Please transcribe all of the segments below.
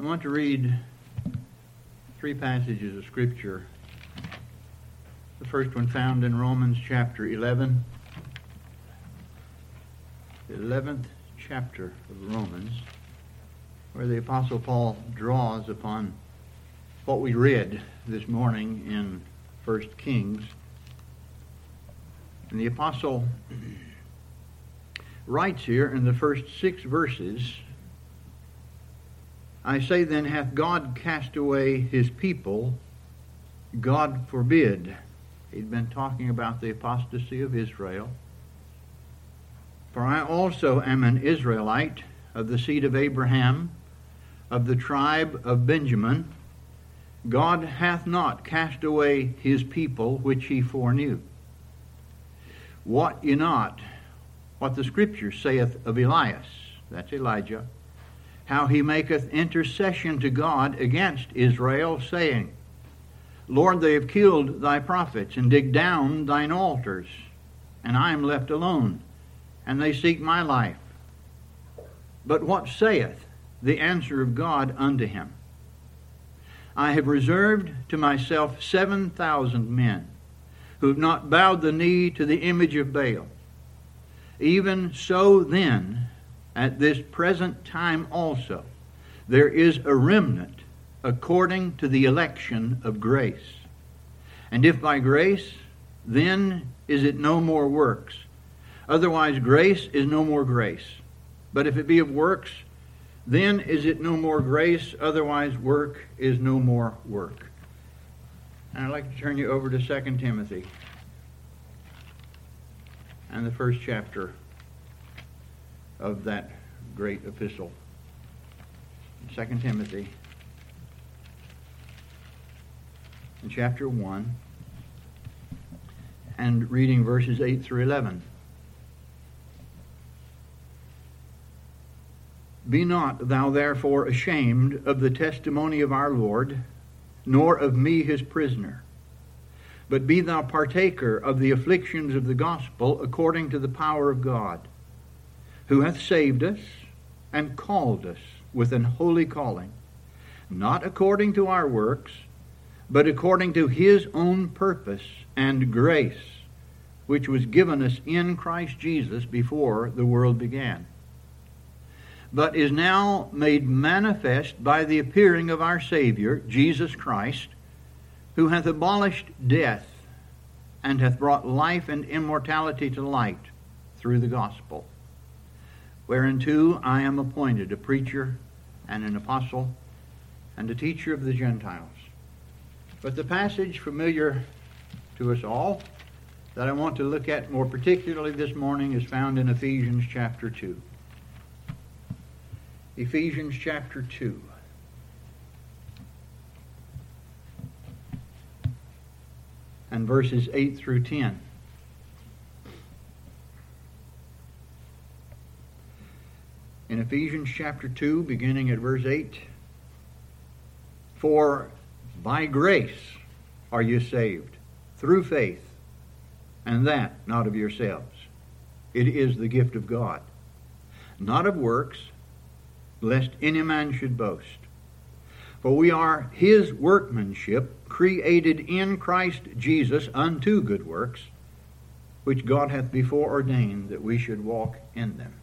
I want to read three passages of Scripture. The first one found in Romans chapter 11, the 11th chapter of Romans, where the Apostle Paul draws upon what we read this morning in 1 Kings. And the Apostle writes here in the first six verses I say then, hath God cast away his people? God forbid. He'd been talking about the apostasy of Israel. For I also am an Israelite of the seed of Abraham, of the tribe of Benjamin. God hath not cast away his people which he foreknew. Wot ye not what the Scripture saith of Elias? That's Elijah how he maketh intercession to God against Israel, saying, Lord, they have killed thy prophets and digged down thine altars, and I am left alone, and they seek my life. But what saith the answer of God unto him? I have reserved to myself seven thousand men who have not bowed the knee to the image of Baal. Even so then at this present time also, there is a remnant according to the election of grace. And if by grace, then is it no more works. Otherwise, grace is no more grace. But if it be of works, then is it no more grace. Otherwise, work is no more work. And I'd like to turn you over to 2 Timothy and the first chapter of that great epistle. 2 Timothy, in chapter 1, and reading verses 8 through 11. Be not thou therefore ashamed of the testimony of our Lord, nor of me his prisoner. But be thou partaker of the afflictions of the gospel according to the power of God who hath saved us and called us with an holy calling, not according to our works, but according to his own purpose and grace, which was given us in Christ Jesus before the world began, but is now made manifest by the appearing of our Savior, Jesus Christ, who hath abolished death and hath brought life and immortality to light through the gospel whereunto I am appointed a preacher and an apostle and a teacher of the Gentiles. But the passage familiar to us all that I want to look at more particularly this morning is found in Ephesians chapter 2. Ephesians chapter 2. And verses 8 through 10. In Ephesians chapter 2, beginning at verse 8. For by grace are you saved, through faith, and that not of yourselves. It is the gift of God, not of works, lest any man should boast. For we are his workmanship, created in Christ Jesus unto good works, which God hath before ordained that we should walk in them.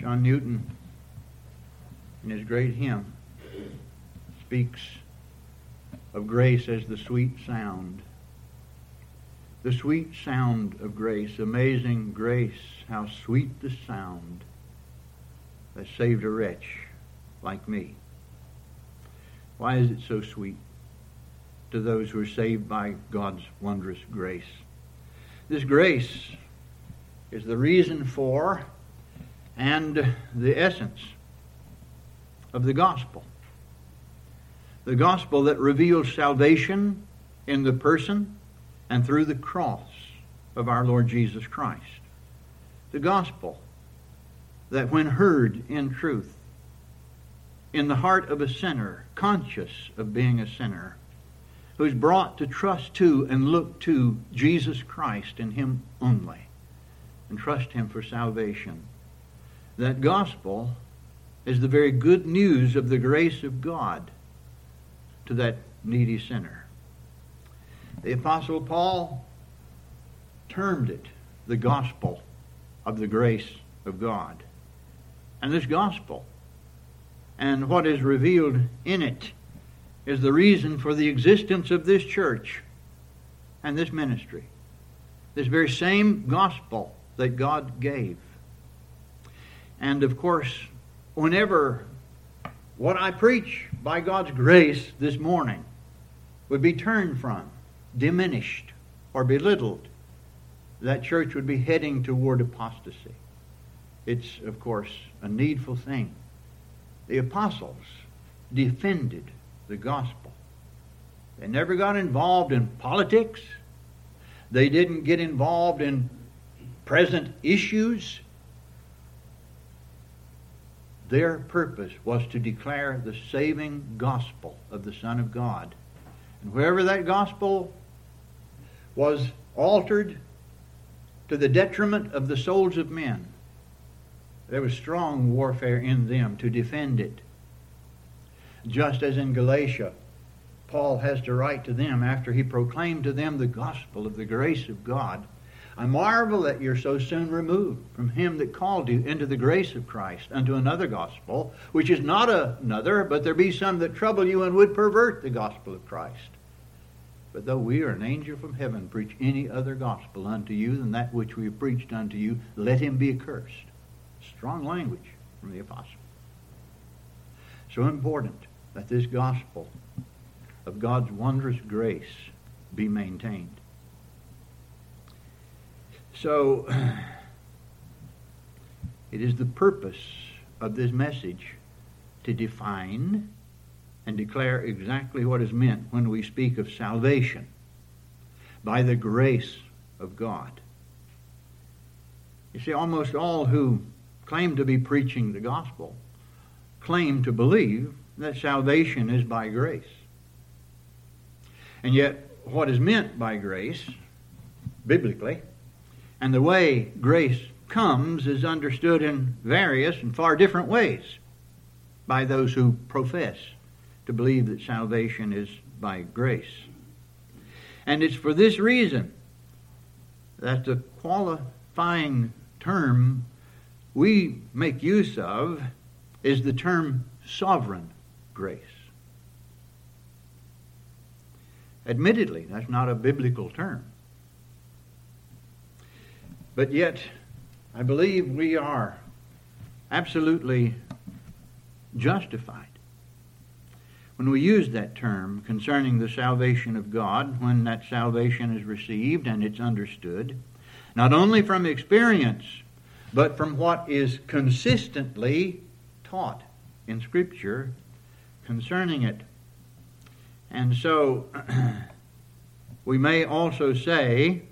John Newton, in his great hymn, speaks of grace as the sweet sound. The sweet sound of grace, amazing grace, how sweet the sound that saved a wretch like me. Why is it so sweet to those who are saved by God's wondrous grace? This grace is the reason for and the essence of the gospel. The gospel that reveals salvation in the person and through the cross of our Lord Jesus Christ. The gospel that, when heard in truth, in the heart of a sinner, conscious of being a sinner, who is brought to trust to and look to Jesus Christ and Him only, and trust Him for salvation, that gospel is the very good news of the grace of God to that needy sinner. The Apostle Paul termed it the gospel of the grace of God. And this gospel and what is revealed in it is the reason for the existence of this church and this ministry. This very same gospel that God gave. And of course, whenever what I preach by God's grace this morning would be turned from, diminished, or belittled, that church would be heading toward apostasy. It's, of course, a needful thing. The apostles defended the gospel. They never got involved in politics. They didn't get involved in present issues. Their purpose was to declare the saving gospel of the Son of God. And wherever that gospel was altered to the detriment of the souls of men, there was strong warfare in them to defend it. Just as in Galatia, Paul has to write to them after he proclaimed to them the gospel of the grace of God. I marvel that you're so soon removed from him that called you into the grace of Christ unto another gospel, which is not another, but there be some that trouble you and would pervert the gospel of Christ. But though we or an angel from heaven preach any other gospel unto you than that which we have preached unto you, let him be accursed. Strong language from the apostle. So important that this gospel of God's wondrous grace be maintained. So, it is the purpose of this message to define and declare exactly what is meant when we speak of salvation by the grace of God. You see, almost all who claim to be preaching the gospel claim to believe that salvation is by grace. And yet, what is meant by grace, biblically, and the way grace comes is understood in various and far different ways by those who profess to believe that salvation is by grace. And it's for this reason that the qualifying term we make use of is the term sovereign grace. Admittedly, that's not a biblical term. But yet, I believe we are absolutely justified when we use that term concerning the salvation of God, when that salvation is received and it's understood, not only from experience, but from what is consistently taught in Scripture concerning it. And so, we may also say,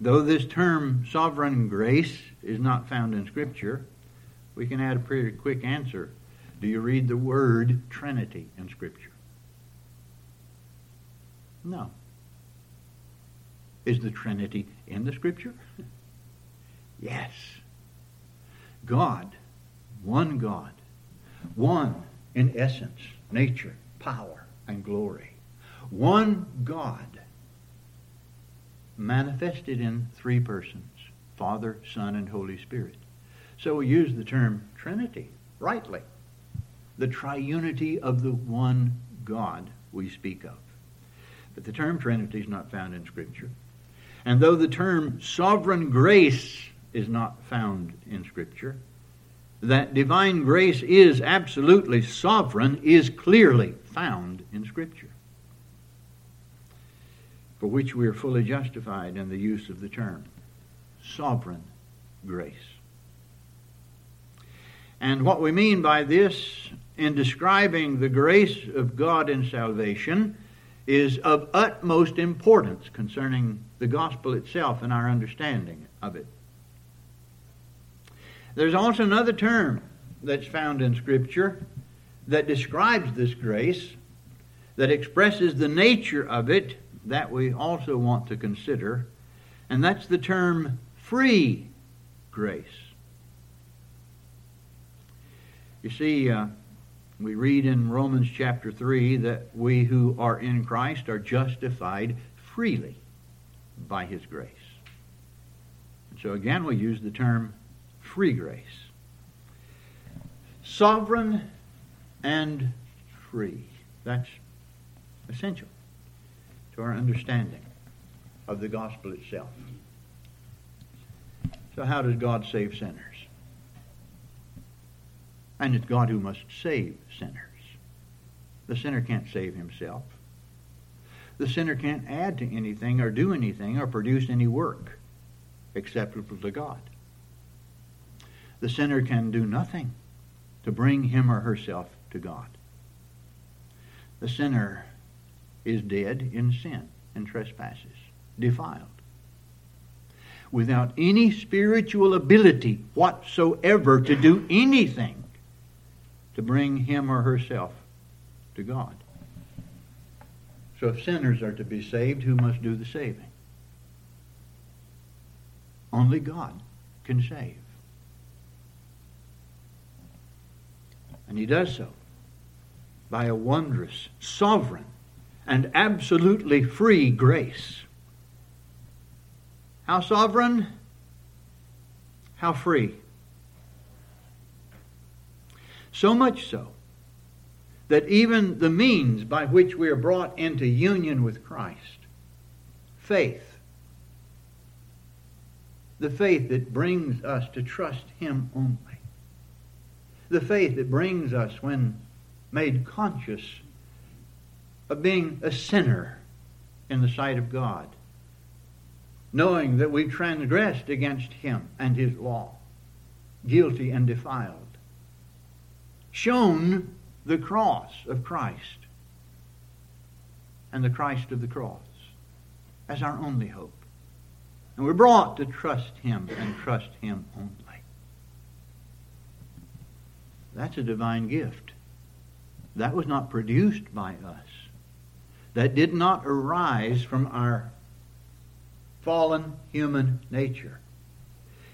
though this term sovereign grace is not found in Scripture, we can add a pretty quick answer. Do you read the word Trinity in Scripture? No. Is the Trinity in the Scripture? yes. God, one God, one in essence, nature, power, and glory. One God manifested in three persons Father, Son, and Holy Spirit. So we use the term Trinity rightly. The triunity of the one God we speak of. But the term Trinity is not found in Scripture. And though the term sovereign grace is not found in Scripture, that divine grace is absolutely sovereign is clearly found in Scripture, for which we are fully justified in the use of the term sovereign grace. And what we mean by this in describing the grace of God in salvation is of utmost importance concerning the gospel itself and our understanding of it. There's also another term that's found in Scripture that describes this grace, that expresses the nature of it, that we also want to consider, and that's the term free grace. You see, uh, we read in Romans chapter 3 that we who are in Christ are justified freely by his grace. And so again, we use the term free grace. Sovereign and free. That's essential to our understanding of the gospel itself. So, how does God save sinners? And it's God who must save sinners. The sinner can't save himself. The sinner can't add to anything or do anything or produce any work acceptable to God. The sinner can do nothing to bring him or herself to God. The sinner is dead in sin and trespasses, defiled, without any spiritual ability whatsoever to do anything to bring him or herself to God. So if sinners are to be saved, who must do the saving? Only God can save. And he does so by a wondrous, sovereign, and absolutely free grace. How sovereign? How free? So much so that even the means by which we are brought into union with Christ, faith, the faith that brings us to trust Him only, the faith that brings us when made conscious of being a sinner in the sight of God, knowing that we've transgressed against Him and His law, guilty and defiled shown the cross of Christ and the Christ of the cross as our only hope. And we're brought to trust Him and trust Him only. That's a divine gift. That was not produced by us. That did not arise from our fallen human nature.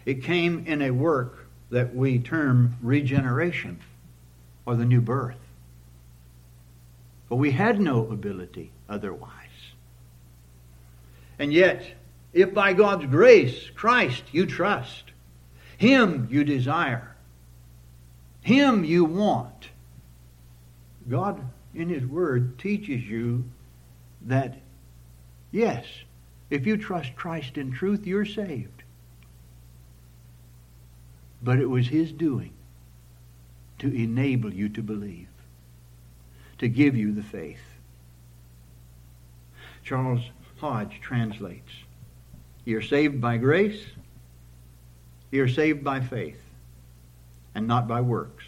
It came in a work that we term regeneration or the new birth. For we had no ability otherwise. And yet, if by God's grace, Christ you trust, Him you desire, Him you want, God in His Word teaches you that, yes, if you trust Christ in truth, you're saved. But it was His doing to enable you to believe, to give you the faith. Charles Hodge translates You're saved by grace, you're saved by faith, and not by works.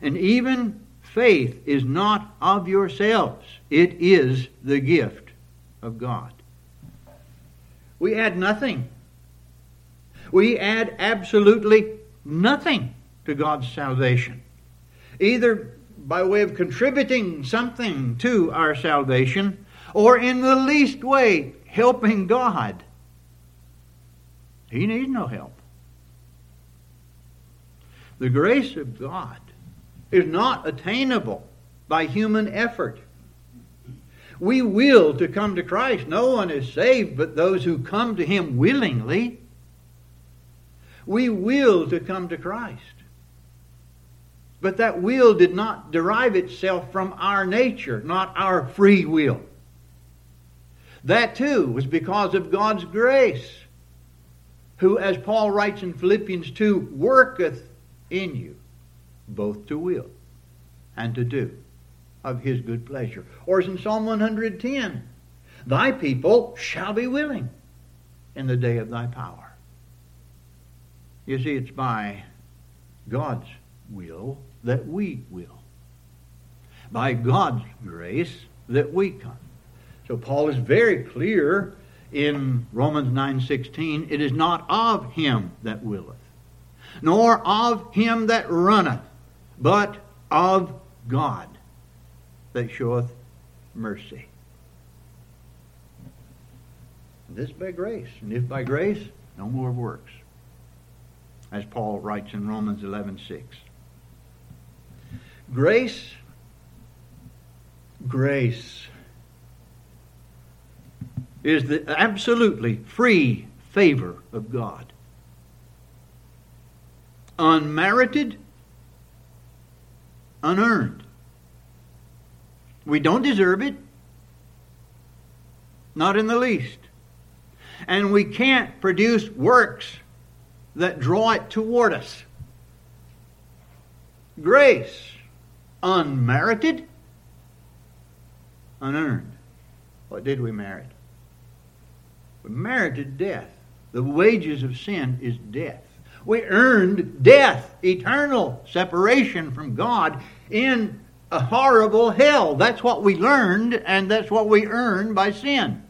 And even faith is not of yourselves, it is the gift of God. We add nothing. We add absolutely nothing to God's salvation. Either by way of contributing something to our salvation, or in the least way helping God. He needs no help. The grace of God is not attainable by human effort. We will to come to Christ. No one is saved but those who come to Him willingly. We will to come to Christ. But that will did not derive itself from our nature, not our free will. That too was because of God's grace, who, as Paul writes in Philippians 2, worketh in you both to will and to do of his good pleasure. Or as in Psalm 110, thy people shall be willing in the day of thy power. You see, it's by God's will that we will. By God's grace that we come. So Paul is very clear in Romans 9:16, it is not of him that willeth, nor of him that runneth, but of God that showeth mercy. This by grace, and if by grace, no more works. As Paul writes in Romans 11:6. Grace, grace is the absolutely free favor of God. Unmerited, unearned. We don't deserve it. Not in the least. And we can't produce works that draw it toward us. Grace, unmerited, unearned. What did we merit? We merited death. The wages of sin is death. We earned death, eternal separation from God in a horrible hell. That's what we learned, and that's what we earned by sin.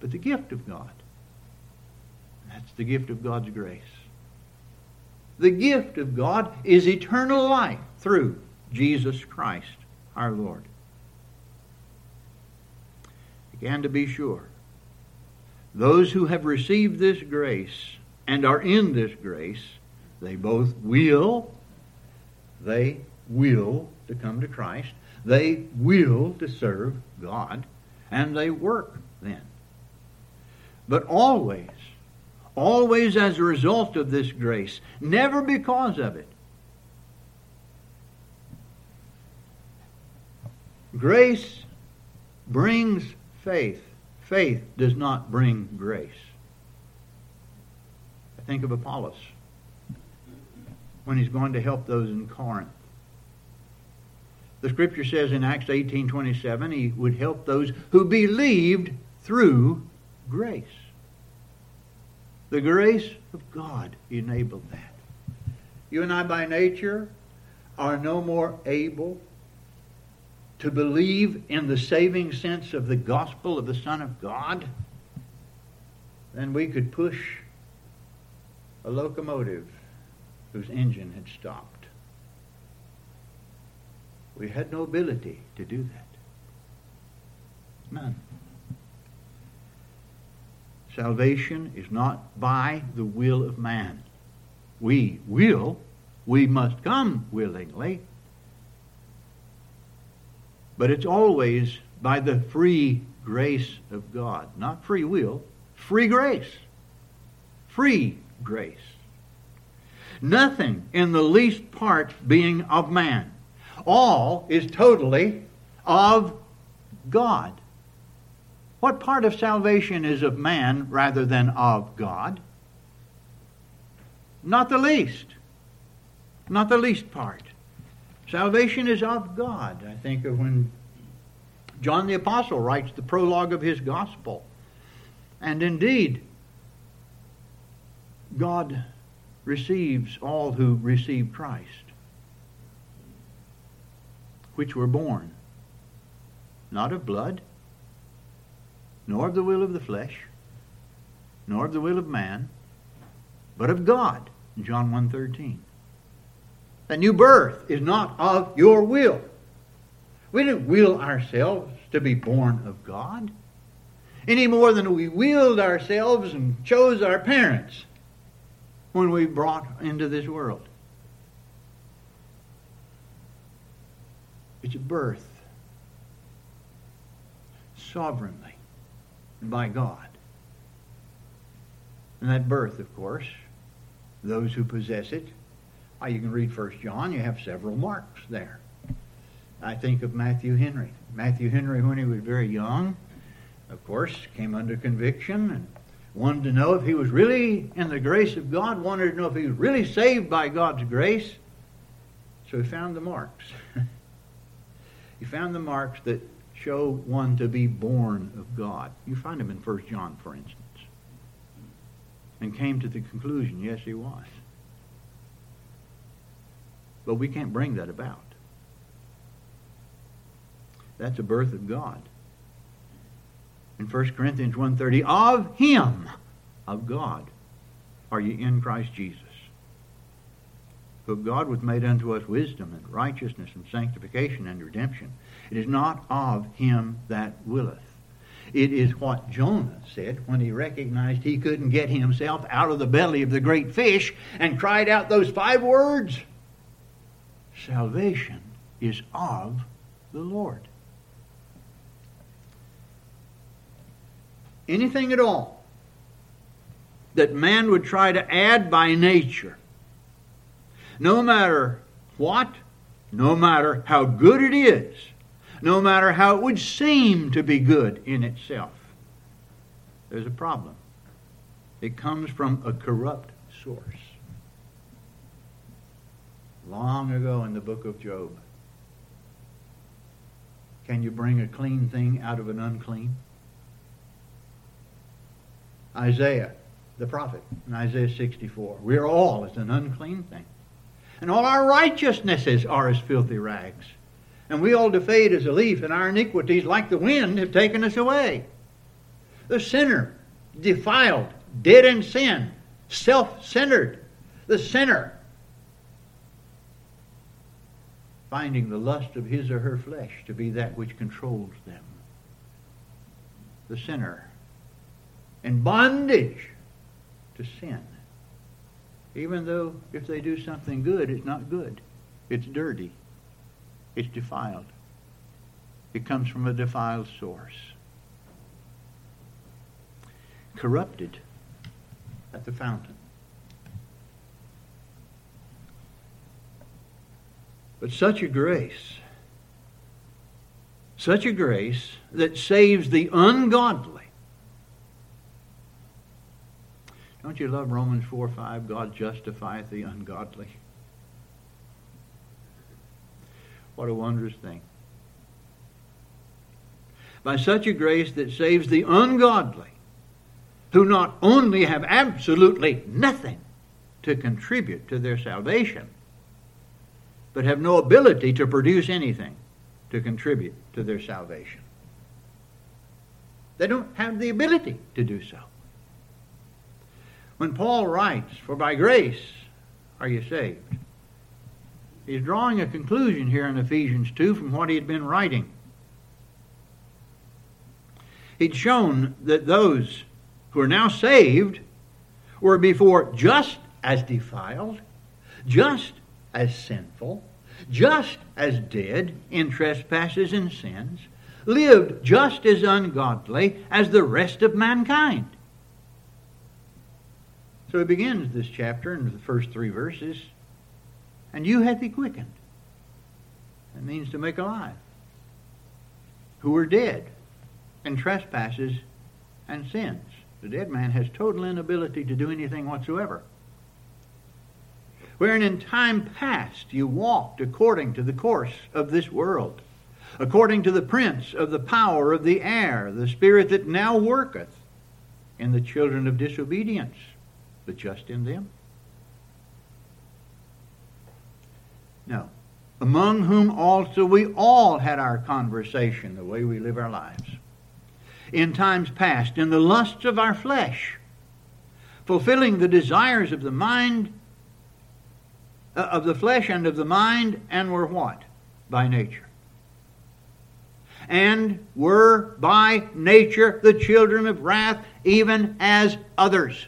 But the gift of God, that's the gift of God's grace. The gift of God is eternal life through Jesus Christ our Lord. Again, to be sure, those who have received this grace and are in this grace, they both will, they will to come to Christ, they will to serve God, and they work then. But always, always as a result of this grace, never because of it. Grace brings faith. Faith does not bring grace. Think of Apollos when he's going to help those in Corinth. The scripture says in Acts 18:27 he would help those who believed through grace. The grace of God enabled that. You and I by nature are no more able to believe in the saving sense of the gospel of the Son of God than we could push a locomotive whose engine had stopped. We had no ability to do that. None. Salvation is not by the will of man. We will, we must come willingly, but it's always by the free grace of God. Not free will, free grace. Free grace. Nothing in the least part being of man. All is totally of God. What part of salvation is of man rather than of God? Not the least. Not the least part. Salvation is of God. I think of when John the Apostle writes the prologue of his gospel. And indeed, God receives all who receive Christ, which were born not of blood, nor of the will of the flesh, nor of the will of man, but of God. John 1.13. The new birth is not of your will. We didn't will ourselves to be born of God any more than we willed ourselves and chose our parents when we brought into this world. It's a birth sovereignly by God. And that birth, of course, those who possess it, well, you can read First John, you have several marks there. I think of Matthew Henry. Matthew Henry, when he was very young, of course, came under conviction and wanted to know if he was really in the grace of God, wanted to know if he was really saved by God's grace. So he found the marks. he found the marks that show one to be born of God. You find them in 1 John, for instance. And came to the conclusion, yes, he was. But we can't bring that about. That's a birth of God in 1 Corinthians 1.30, of him, of God, are ye in Christ Jesus. But God was made unto us wisdom and righteousness and sanctification and redemption. It is not of him that willeth. It is what Jonah said when he recognized he couldn't get himself out of the belly of the great fish and cried out those five words salvation is of the Lord. Anything at all that man would try to add by nature, no matter what, no matter how good it is, no matter how it would seem to be good in itself, there's a problem. It comes from a corrupt source. Long ago in the book of Job, can you bring a clean thing out of an unclean? Isaiah, the prophet, in Isaiah 64. We are all as an unclean thing. And all our righteousnesses are as filthy rags. And we all defade as a leaf, and our iniquities, like the wind, have taken us away. The sinner, defiled, dead in sin, self centered. The sinner, finding the lust of his or her flesh to be that which controls them. The sinner in bondage to sin. Even though if they do something good, it's not good. It's dirty. It's defiled. It comes from a defiled source. Corrupted at the fountain. But such a grace, such a grace that saves the ungodly Don't you love Romans 4 5? God justifieth the ungodly. What a wondrous thing. By such a grace that saves the ungodly, who not only have absolutely nothing to contribute to their salvation, but have no ability to produce anything to contribute to their salvation. They don't have the ability to do so. When Paul writes, For by grace are you saved, he's drawing a conclusion here in Ephesians 2 from what he had been writing. He'd shown that those who are now saved were before just as defiled, just as sinful, just as dead in trespasses and sins, lived just as ungodly as the rest of mankind. So he begins this chapter in the first three verses. And you hath he quickened. That means to make alive. Who were dead in trespasses and sins. The dead man has total inability to do anything whatsoever. Wherein in time past you walked according to the course of this world, according to the prince of the power of the air, the spirit that now worketh in the children of disobedience but just in them? No. Among whom also we all had our conversation, the way we live our lives. In times past, in the lusts of our flesh, fulfilling the desires of the mind, uh, of the flesh and of the mind, and were what? By nature. And were by nature the children of wrath, even as others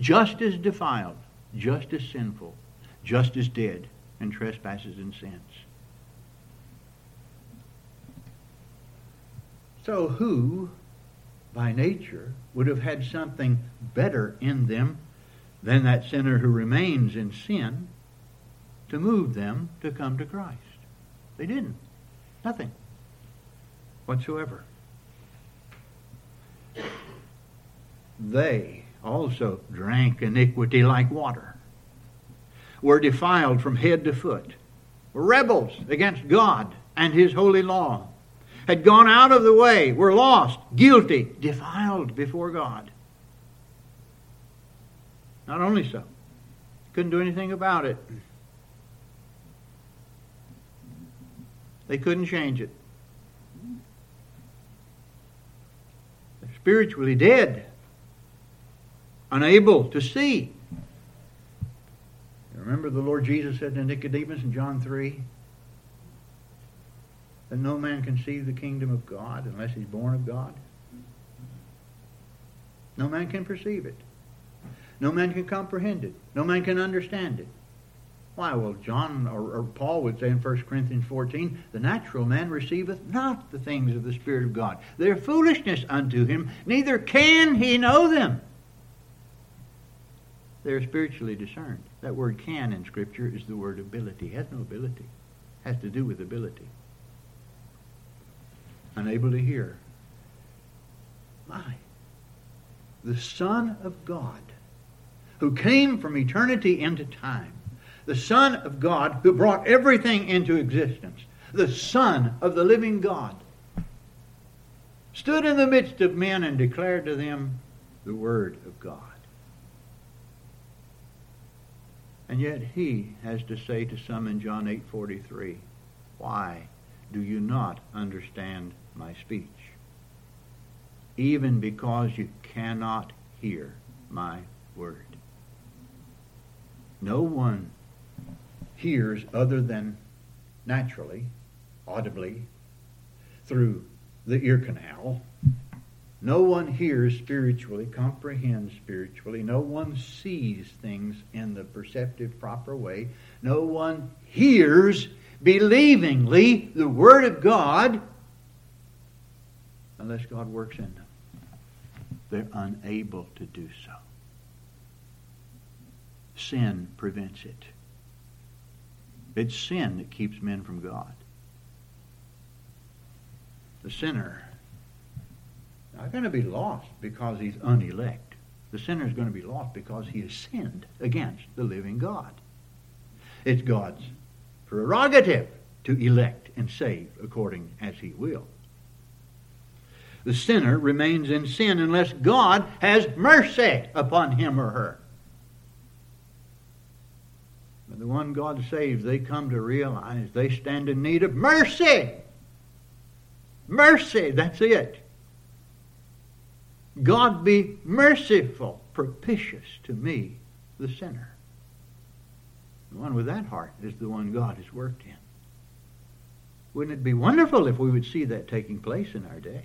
just as defiled, just as sinful, just as dead in trespasses and sins. So, who by nature would have had something better in them than that sinner who remains in sin to move them to come to Christ? They didn't. Nothing whatsoever. They also drank iniquity like water, were defiled from head to foot, were rebels against God and His holy law, had gone out of the way, were lost, guilty, defiled before God. Not only so, couldn't do anything about it. They couldn't change it. They're spiritually dead unable to see. Remember the Lord Jesus said to Nicodemus in John 3 that no man can see the kingdom of God unless he's born of God? No man can perceive it. No man can comprehend it. No man can understand it. Why, well, John or, or, Paul would say in 1 Corinthians 14, the natural man receiveth not the things of the Spirit of God. They're foolishness unto him, neither can he know them. They're spiritually discerned. That word can in Scripture is the word ability. It has no ability. It has to do with ability. Unable to hear. My. The Son of God, who came from eternity into time, the Son of God who brought everything into existence, the Son of the living God, stood in the midst of men and declared to them the Word of God. And yet he has to say to some in John 8:43, "Why do you not understand my speech? Even because you cannot hear my word." No one hears other than naturally, audibly, through the ear canal. No one hears spiritually, comprehends spiritually. No one sees things in the perceptive, proper way. No one hears believingly the Word of God unless God works in them. They're unable to do so. Sin prevents it. It's sin that keeps men from God. The sinner not going to be lost because he's unelect. The sinner is going to be lost because he has sinned against the living God. It's God's prerogative to elect and save according as he will. The sinner remains in sin unless God has mercy upon him or her. But the one God saves, they come to realize they stand in need of mercy. Mercy, that's it. God be merciful, propitious to me, the sinner. The one with that heart is the one God has worked in. Wouldn't it be wonderful if we would see that taking place in our day?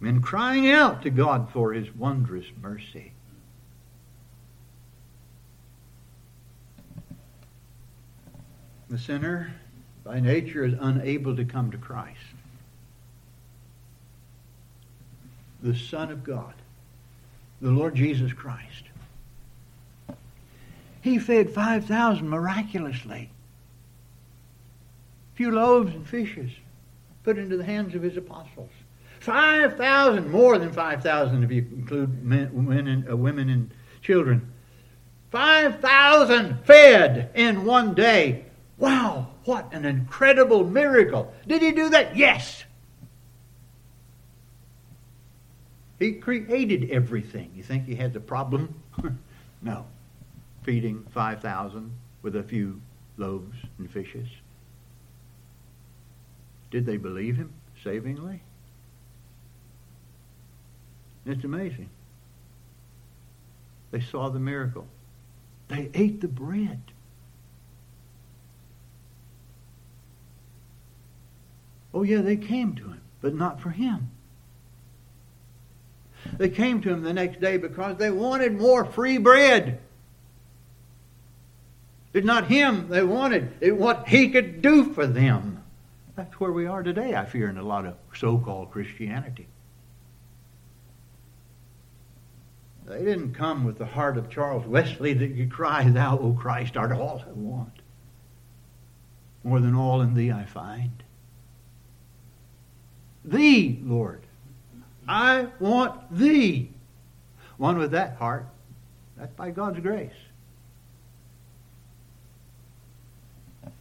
Men crying out to God for his wondrous mercy. The sinner, by nature, is unable to come to Christ. The Son of God, the Lord Jesus Christ. He fed 5,000 miraculously. A few loaves and fishes put into the hands of his apostles. 5,000, more than 5,000 if you include men, uh, women and children. 5,000 fed in one day. Wow, what an incredible miracle. Did he do that? Yes. He created everything. You think he had the problem? no. Feeding 5,000 with a few loaves and fishes. Did they believe him savingly? It's amazing. They saw the miracle. They ate the bread. Oh, yeah, they came to him, but not for him. They came to him the next day because they wanted more free bread. It's not him they wanted, it's what he could do for them. That's where we are today, I fear, in a lot of so called Christianity. They didn't come with the heart of Charles Wesley that you cry, Thou, O Christ, art all I want. More than all in thee I find. Thee, Lord. I want thee. One with that heart, that's by God's grace.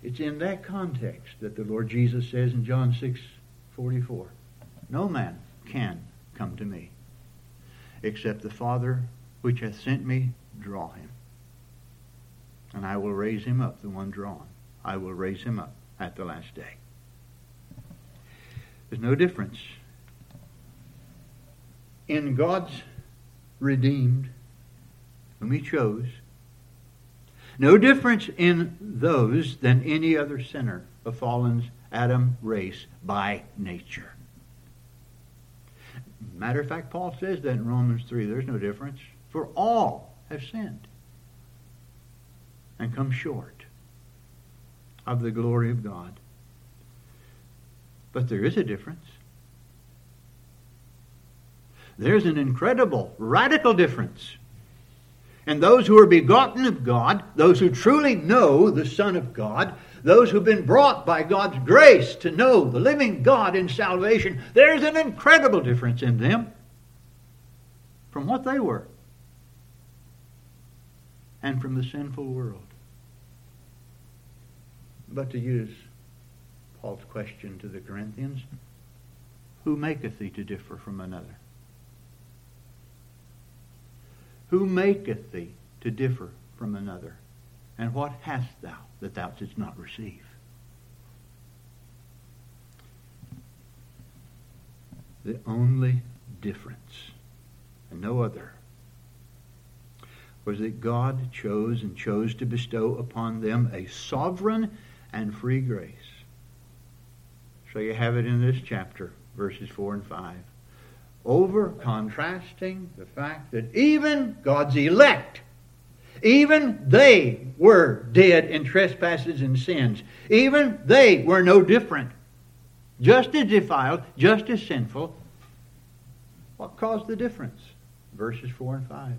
It's in that context that the Lord Jesus says in John 6 44, No man can come to me except the Father which hath sent me draw him. And I will raise him up, the one drawn. I will raise him up at the last day. There's no difference in God's redeemed, whom he chose. No difference in those than any other sinner of fallen's Adam race by nature. Matter of fact, Paul says that in Romans 3. There's no difference. For all have sinned and come short of the glory of God. But there is a difference. There's an incredible, radical difference. And those who are begotten of God, those who truly know the Son of God, those who've been brought by God's grace to know the living God in salvation, there's an incredible difference in them from what they were and from the sinful world. But to use Paul's question to the Corinthians, who maketh thee to differ from another? Who maketh thee to differ from another? And what hast thou that thou didst not receive? The only difference, and no other, was that God chose and chose to bestow upon them a sovereign and free grace. So you have it in this chapter, verses 4 and 5 over contrasting the fact that even God's elect, even they were dead in trespasses and sins. Even they were no different. Just as defiled, just as sinful. What caused the difference? Verses 4 and 5.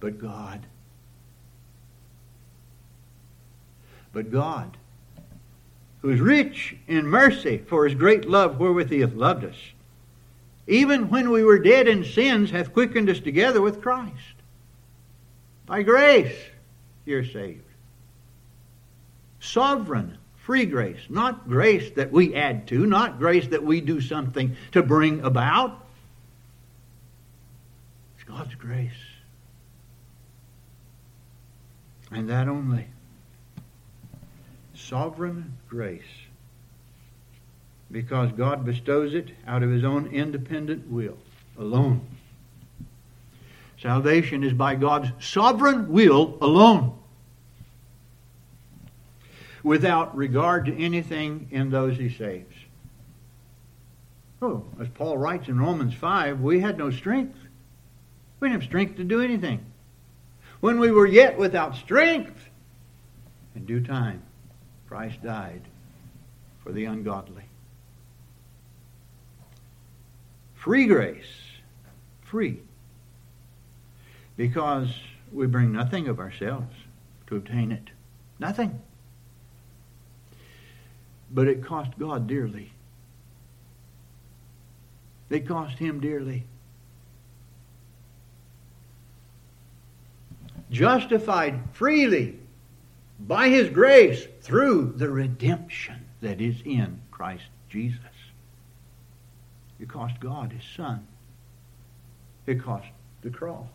But God. But God, who is rich in mercy for his great love wherewith he hath loved us, even when we were dead in sins, hath quickened us together with Christ. By grace, you're saved. Sovereign, free grace. Not grace that we add to, not grace that we do something to bring about. It's God's grace. And that only. Sovereign grace because God bestows it out of his own independent will alone. Salvation is by God's sovereign will alone, without regard to anything in those he saves. Oh, as Paul writes in Romans 5, we had no strength. We didn't have strength to do anything. When we were yet without strength, in due time, Christ died for the ungodly. Free grace. Free. Because we bring nothing of ourselves to obtain it. Nothing. But it cost God dearly. It cost him dearly. Justified freely by his grace through the redemption that is in Christ Jesus. It cost God his son. It cost the cross.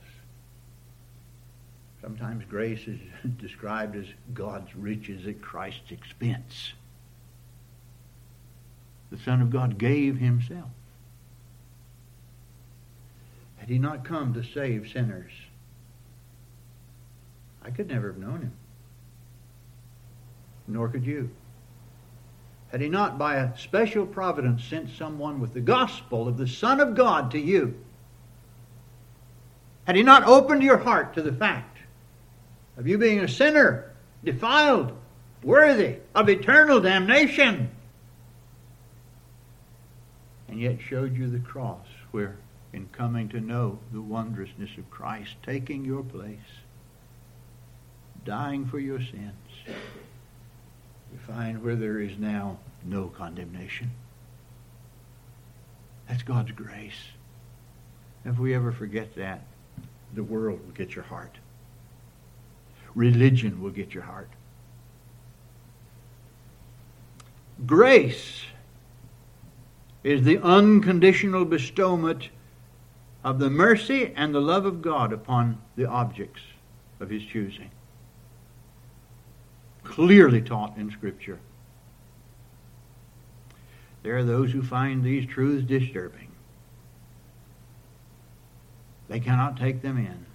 Sometimes grace is described as God's riches at Christ's expense. The Son of God gave himself. Had he not come to save sinners, I could never have known him. Nor could you had he not by a special providence sent someone with the gospel of the Son of God to you, had he not opened your heart to the fact of you being a sinner, defiled, worthy of eternal damnation, and yet showed you the cross where, in coming to know the wondrousness of Christ, taking your place, dying for your sins, we find where there is now no condemnation. That's God's grace. If we ever forget that, the world will get your heart. Religion will get your heart. Grace is the unconditional bestowment of the mercy and the love of God upon the objects of his choosing clearly taught in Scripture. There are those who find these truths disturbing. They cannot take them in.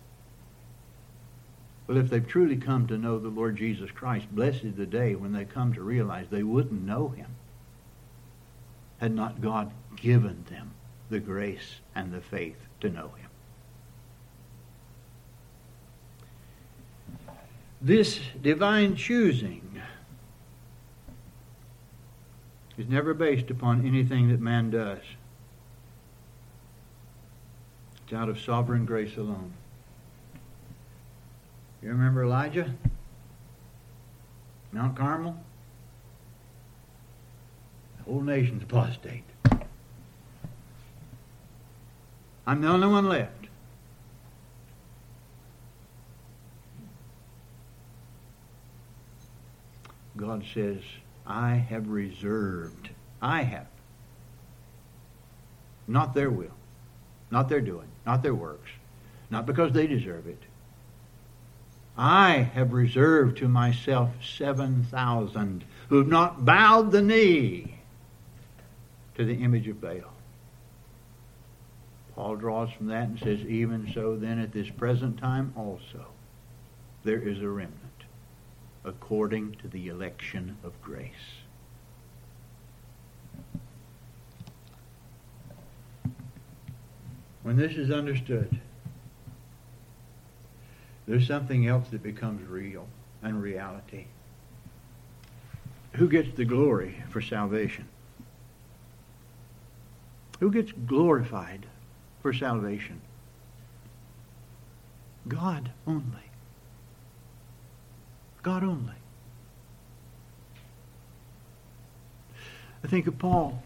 But if they've truly come to know the Lord Jesus Christ, blessed the day when they come to realize they wouldn't know him had not God given them the grace and the faith to know him. This divine choosing is never based upon anything that man does. It's out of sovereign grace alone. You remember Elijah? Mount Carmel? The whole nation's apostate. I'm the only one left. God says, I have reserved. I have. Not their will, not their doing, not their works, not because they deserve it. I have reserved to myself 7,000 who have not bowed the knee to the image of Baal. Paul draws from that and says, Even so, then, at this present time also, there is a remnant according to the election of grace. When this is understood, there's something else that becomes real and reality. Who gets the glory for salvation? Who gets glorified for salvation? God only. God only. I think of Paul.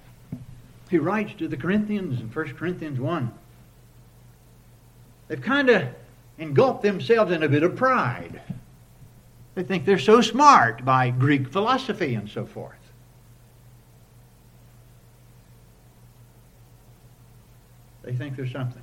He writes to the Corinthians in 1 Corinthians 1. They've kind of engulfed themselves in a bit of pride. They think they're so smart by Greek philosophy and so forth. They think there's something.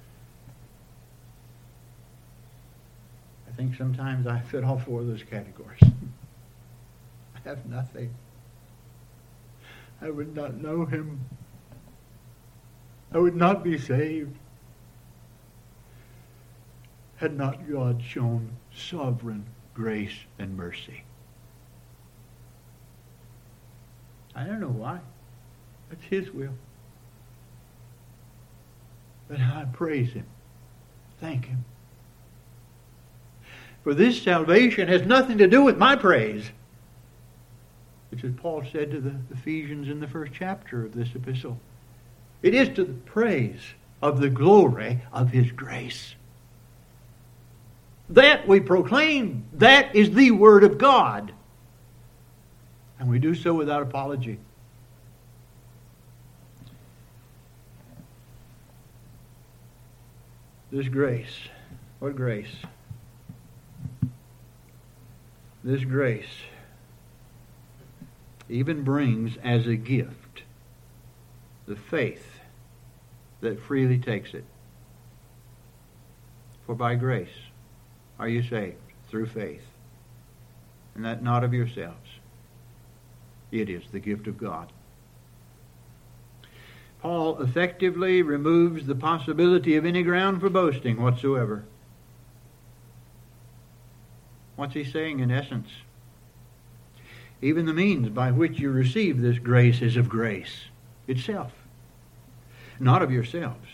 Think sometimes I fit all four of those categories. I have nothing. I would not know him. I would not be saved had not God shown sovereign grace and mercy. I don't know why. That's His will. But I praise Him. Thank Him. For this salvation has nothing to do with my praise. Which as Paul said to the Ephesians in the first chapter of this epistle. It is to the praise of the glory of His grace. That we proclaim. That is the Word of God. And we do so without apology. This grace. What grace? This grace even brings as a gift the faith that freely takes it. For by grace are you saved through faith, and that not of yourselves. It is the gift of God. Paul effectively removes the possibility of any ground for boasting whatsoever. What's he saying in essence? Even the means by which you receive this grace is of grace itself, not of yourselves.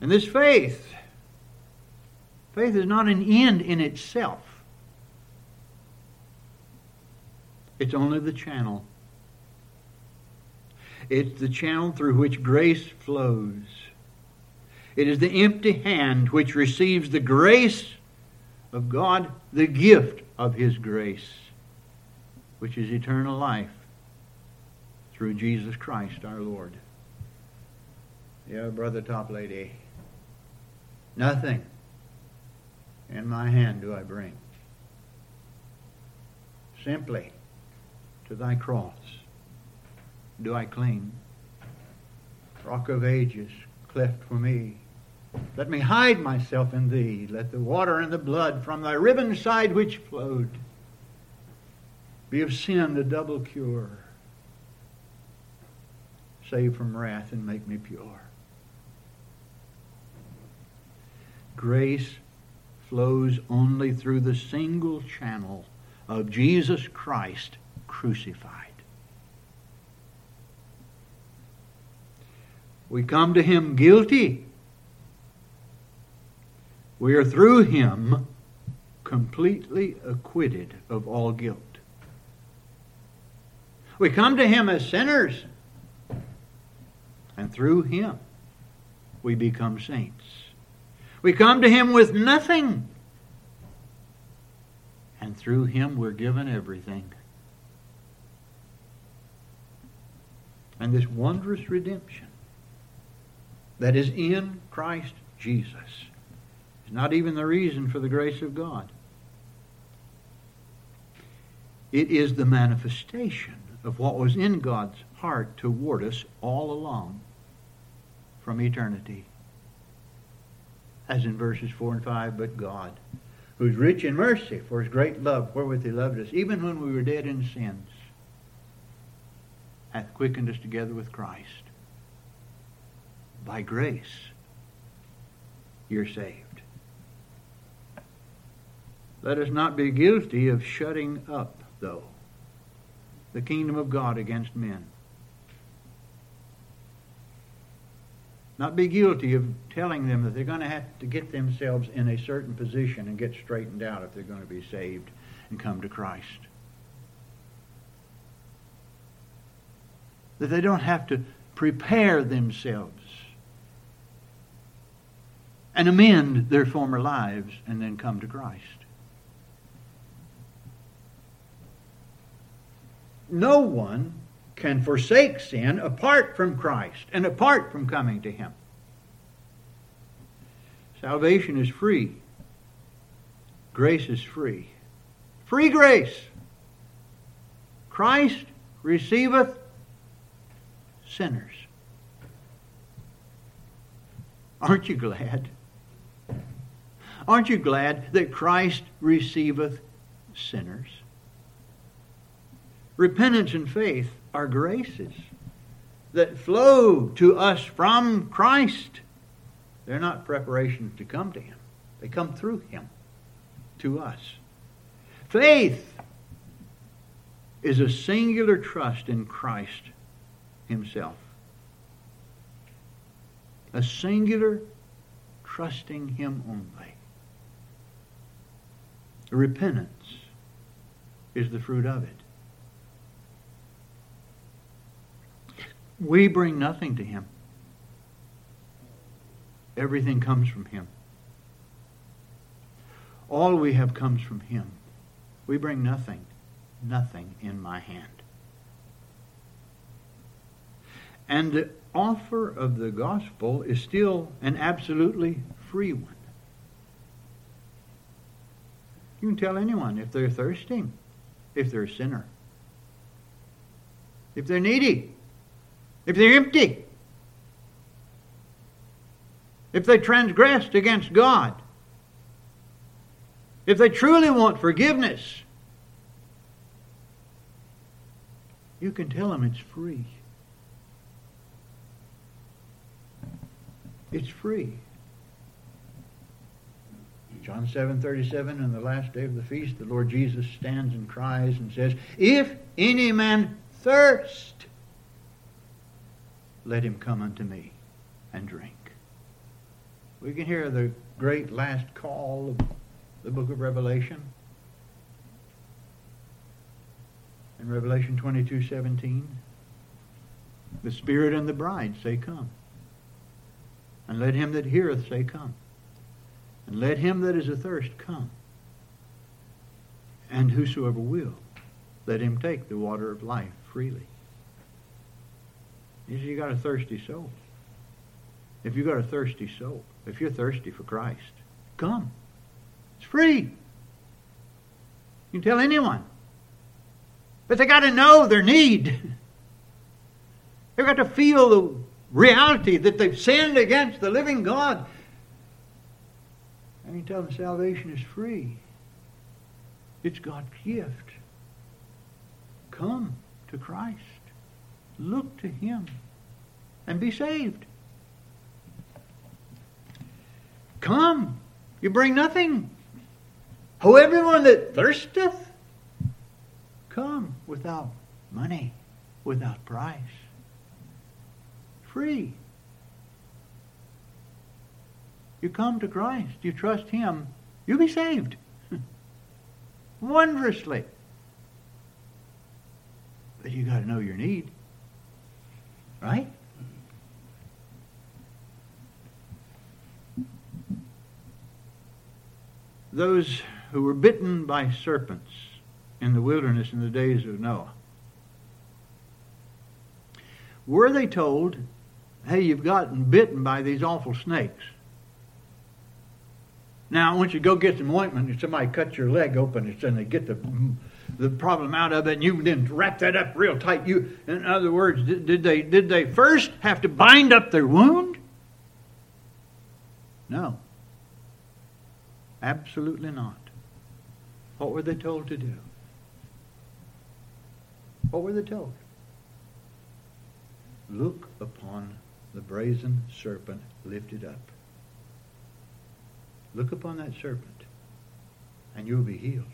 And this faith Faith is not an end in itself. It's only the channel. It's the channel through which grace flows. It is the empty hand which receives the grace of God, the gift of His grace, which is eternal life through Jesus Christ our Lord. Yeah, Brother Toplady. Nothing in my hand do I bring. Simply to thy cross do I cling. Rock of ages, cleft for me, Let me hide myself in thee. Let the water and the blood from thy riven side which flowed be of sin the double cure. Save from wrath and make me pure. Grace flows only through the single channel of Jesus Christ crucified. We come to him guilty. We are through him completely acquitted of all guilt. We come to him as sinners, and through him we become saints. We come to him with nothing, and through him we're given everything. And this wondrous redemption that is in Christ Jesus not even the reason for the grace of God. It is the manifestation of what was in God's heart toward us all along from eternity. As in verses 4 and 5, but God, who is rich in mercy for his great love wherewith he loved us, even when we were dead in sins, hath quickened us together with Christ by grace, you're saved. Let us not be guilty of shutting up, though, the kingdom of God against men. Not be guilty of telling them that they're going to have to get themselves in a certain position and get straightened out if they're going to be saved and come to Christ. That they don't have to prepare themselves and amend their former lives and then come to Christ. No one can forsake sin apart from Christ and apart from coming to Him. Salvation is free. Grace is free. Free grace. Christ receiveth sinners. Aren't you glad? Aren't you glad that Christ receiveth sinners? Repentance and faith are graces that flow to us from Christ. They're not preparations to come to Him, they come through Him to us. Faith is a singular trust in Christ Himself. A singular trusting Him only. Repentance is the fruit of it. We bring nothing to Him. Everything comes from Him. All we have comes from Him. We bring nothing, nothing in my hand. And the offer of the gospel is still an absolutely free one. You can tell anyone if they're thirsting, if they're a sinner, if they're needy, if they're empty, if they transgressed against God, if they truly want forgiveness, you can tell them it's free. It's free. John 7 37, on the last day of the feast, the Lord Jesus stands and cries and says, If any man thirst, let him come unto me and drink. We can hear the great last call of the book of Revelation. In Revelation 22 17, the Spirit and the bride say, Come. And let him that heareth say, Come. And let him that is athirst come. And whosoever will, let him take the water of life freely. You see, you got a thirsty soul. If you got a thirsty soul, if you're thirsty for Christ, come. It's free. You can tell anyone. But they got to know their need. They've got to feel the reality that they've sinned against the living God. I mean, tell them salvation is free. It's God's gift. Come to Christ. Look to Him and be saved. Come. You bring nothing. Ho everyone that thirsteth, come without money, without price. Free. You come to Christ, you trust Him, you'll be saved. Wondrously. But you got to know your need. Right? Those who were bitten by serpents in the wilderness in the days of Noah. Were they told, hey, you've gotten bitten by these awful snakes? Now, once you to go get some ointment and somebody cuts your leg open and they get the the problem out of it, and you then wrap that up real tight. You, in other words, did, did they did they first have to bind up their wound? No. Absolutely not. What were they told to do? What were they told? Look upon the brazen serpent lifted up. Look upon that serpent, and you'll be healed.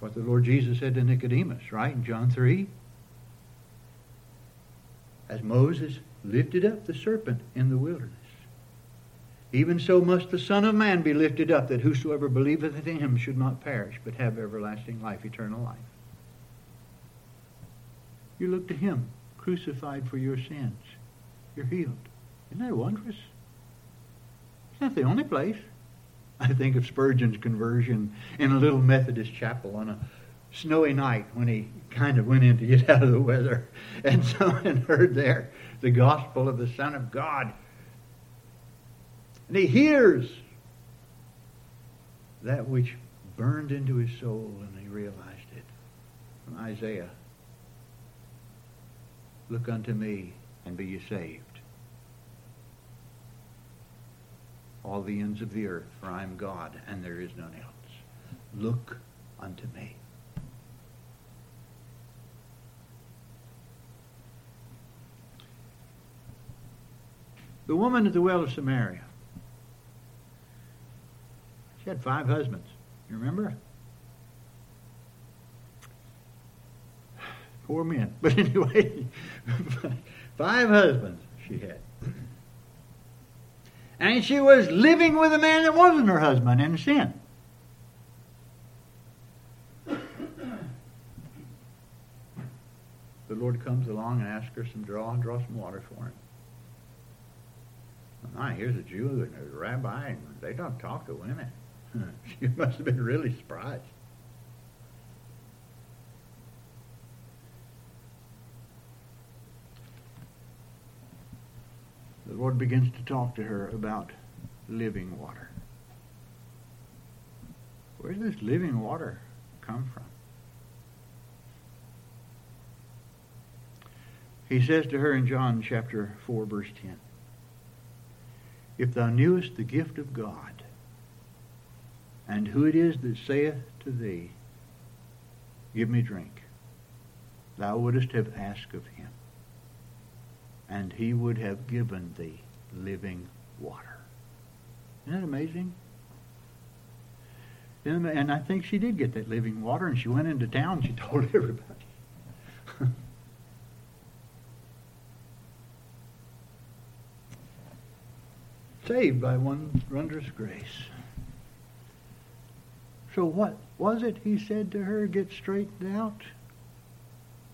That's what the Lord Jesus said to Nicodemus, right, in John 3. As Moses lifted up the serpent in the wilderness, even so must the Son of Man be lifted up, that whosoever believeth in him should not perish, but have everlasting life, eternal life. You look to him, crucified for your sins. You're healed. Isn't that wondrous? It's not the only place. I think of Spurgeon's conversion in a little Methodist chapel on a snowy night when he kind of went in to get out of the weather and someone heard there the gospel of the Son of God and he hears that which burned into his soul, and he realized it. From Isaiah Look unto me, and be ye saved. All the ends of the earth, for I am God, and there is none else. Look unto me. The woman at the well of Samaria she had five husbands. You remember? Poor men. But anyway, five husbands she had. And she was living with a man that wasn't her husband in sin. The Lord comes along and asks her some draw and draw some water for him. My, here's a Jew and a rabbi, and they don't talk to women. she must have been really surprised. Lord begins to talk to her about living water. Where does this living water come from? He says to her in John chapter 4, verse 10 If thou knewest the gift of God, and who it is that saith to thee, Give me drink, thou wouldst have asked of him, and he would have given thee living water. Isn't that amazing? And I think she did get that living water, and she went into town she told everybody. Saved by one wondrous grace. So what was it he said to her? Get straightened out.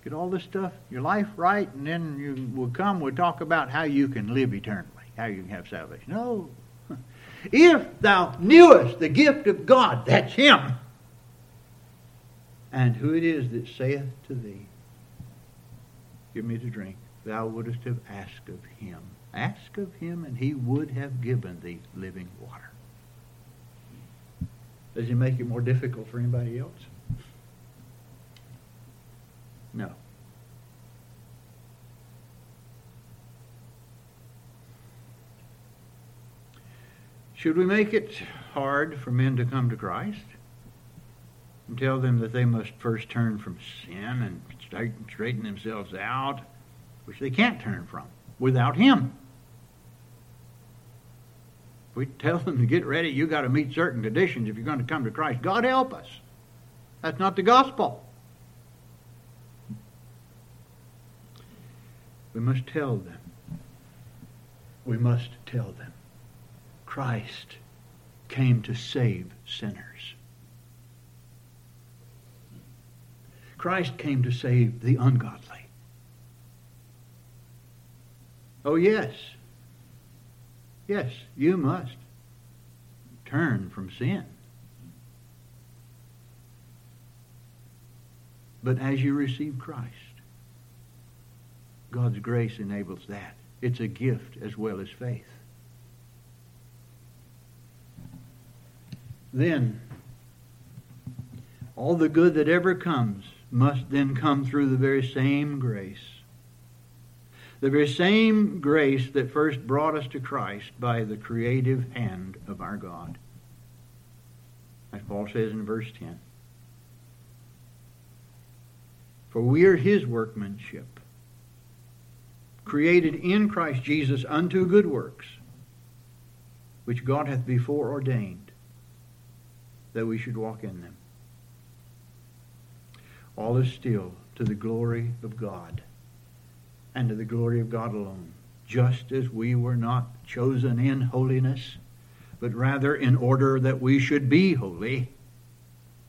Get all this stuff, your life right, and then you will come. We'll talk about how you can live eternally, how you can have salvation. No. If thou knewest the gift of God, that's Him, and who it is that saith to thee, Give me to drink, thou wouldst have asked of Him. Ask of Him, and He would have given thee living water. Does he make it more difficult for anybody else? No. Should we make it hard for men to come to Christ? And tell them that they must first turn from sin and straighten themselves out, which they can't turn from without Him. If we tell them to get ready, you got to meet certain conditions if you're going to come to Christ. God help us. That's not the gospel. We must tell them. We must tell them. Christ came to save sinners. Christ came to save the ungodly. Oh, yes. Yes, you must turn from sin. But as you receive Christ, God's grace enables that. It's a gift as well as faith. Then, all the good that ever comes must then come through the very same grace. The very same grace that first brought us to Christ by the creative hand of our God. As Paul says in verse 10. For we are his workmanship, created in Christ Jesus unto good works, which God hath before ordained that we should walk in them. All is still to the glory of God and to the glory of God alone, just as we were not chosen in holiness, but rather in order that we should be holy.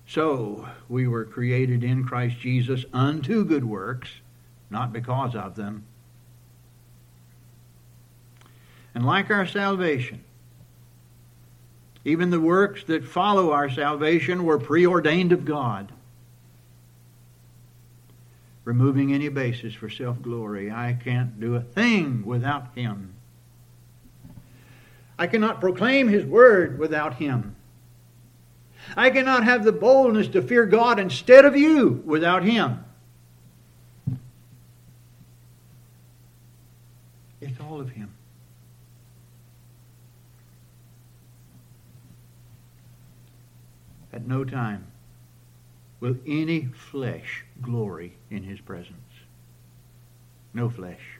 So we were created in Christ Jesus unto good works, not because of them. And like our salvation, even the works that follow our salvation were preordained of God, removing any basis for self glory. I can't do a thing without Him. I cannot proclaim His word without Him. I cannot have the boldness to fear God instead of you without Him. It's all of Him. At no time will any flesh glory in his presence. No flesh.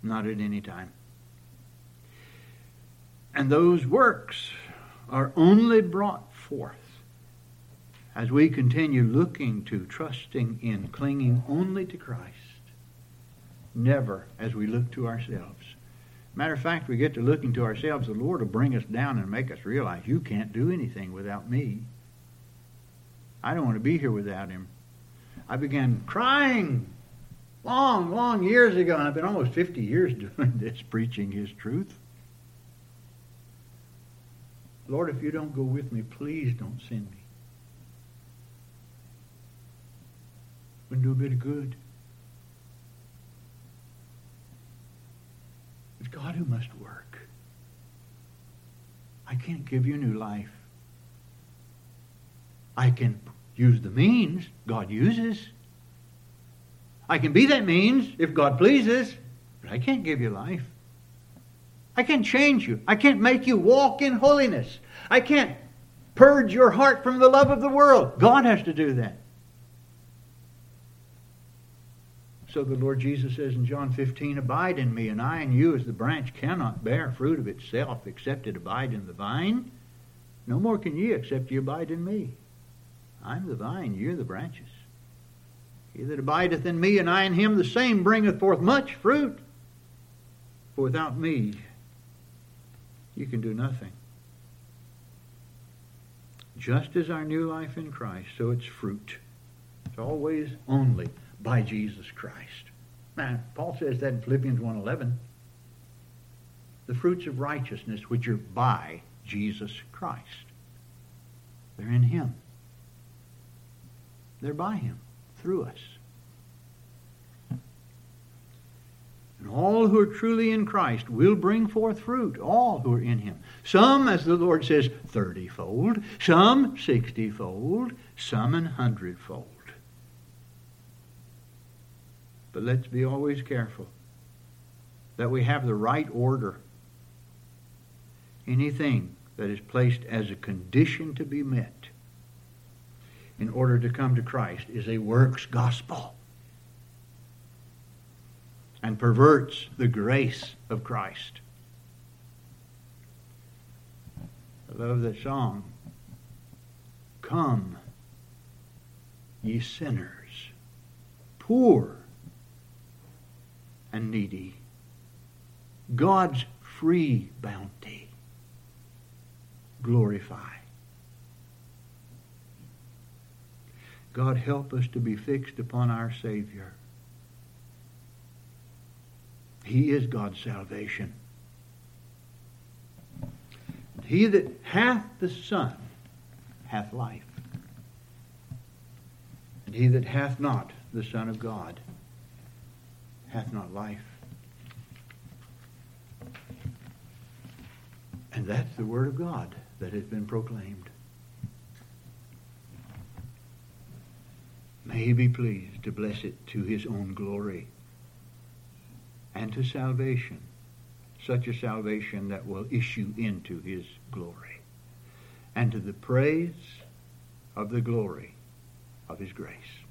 Not at any time. And those works are only brought forth as we continue looking to, trusting in, clinging only to Christ, never as we look to ourselves. Matter of fact, we get to looking to ourselves, the Lord will bring us down and make us realize you can't do anything without me. I don't want to be here without him. I began crying long, long years ago, and I've been almost 50 years doing this, preaching his truth. Lord, if you don't go with me, please don't send me. Wouldn't do a bit of good. God who must work. I can't give you new life. I can use the means God uses. I can be that means if God pleases, but I can't give you life. I can't change you. I can't make you walk in holiness. I can't purge your heart from the love of the world. God has to do that. So the Lord Jesus says in John 15, Abide in me, and I in you, as the branch cannot bear fruit of itself except it abide in the vine. No more can ye except ye abide in me. I'm the vine, you're the branches. He that abideth in me, and I in him, the same bringeth forth much fruit. For without me, you can do nothing. Just as our new life in Christ, so it's fruit. It's always only by Jesus Christ. Now, Paul says that in Philippians 1.11. The fruits of righteousness which are by Jesus Christ. They're in him. They're by him, through us. And all who are truly in Christ will bring forth fruit, all who are in him. Some, as the Lord says, thirtyfold, some sixtyfold, some an hundredfold. But let's be always careful that we have the right order. anything that is placed as a condition to be met in order to come to Christ is a works gospel and perverts the grace of Christ. I love that song. Come, ye sinners, poor and needy. God's free bounty glorify. God help us to be fixed upon our Savior. He is God's salvation. He that hath the Son hath life. And he that hath not the Son of God hath not life. And that's the Word of God that has been proclaimed. May he be pleased to bless it to his own glory and to salvation, such a salvation that will issue into his glory, and to the praise of the glory of his grace.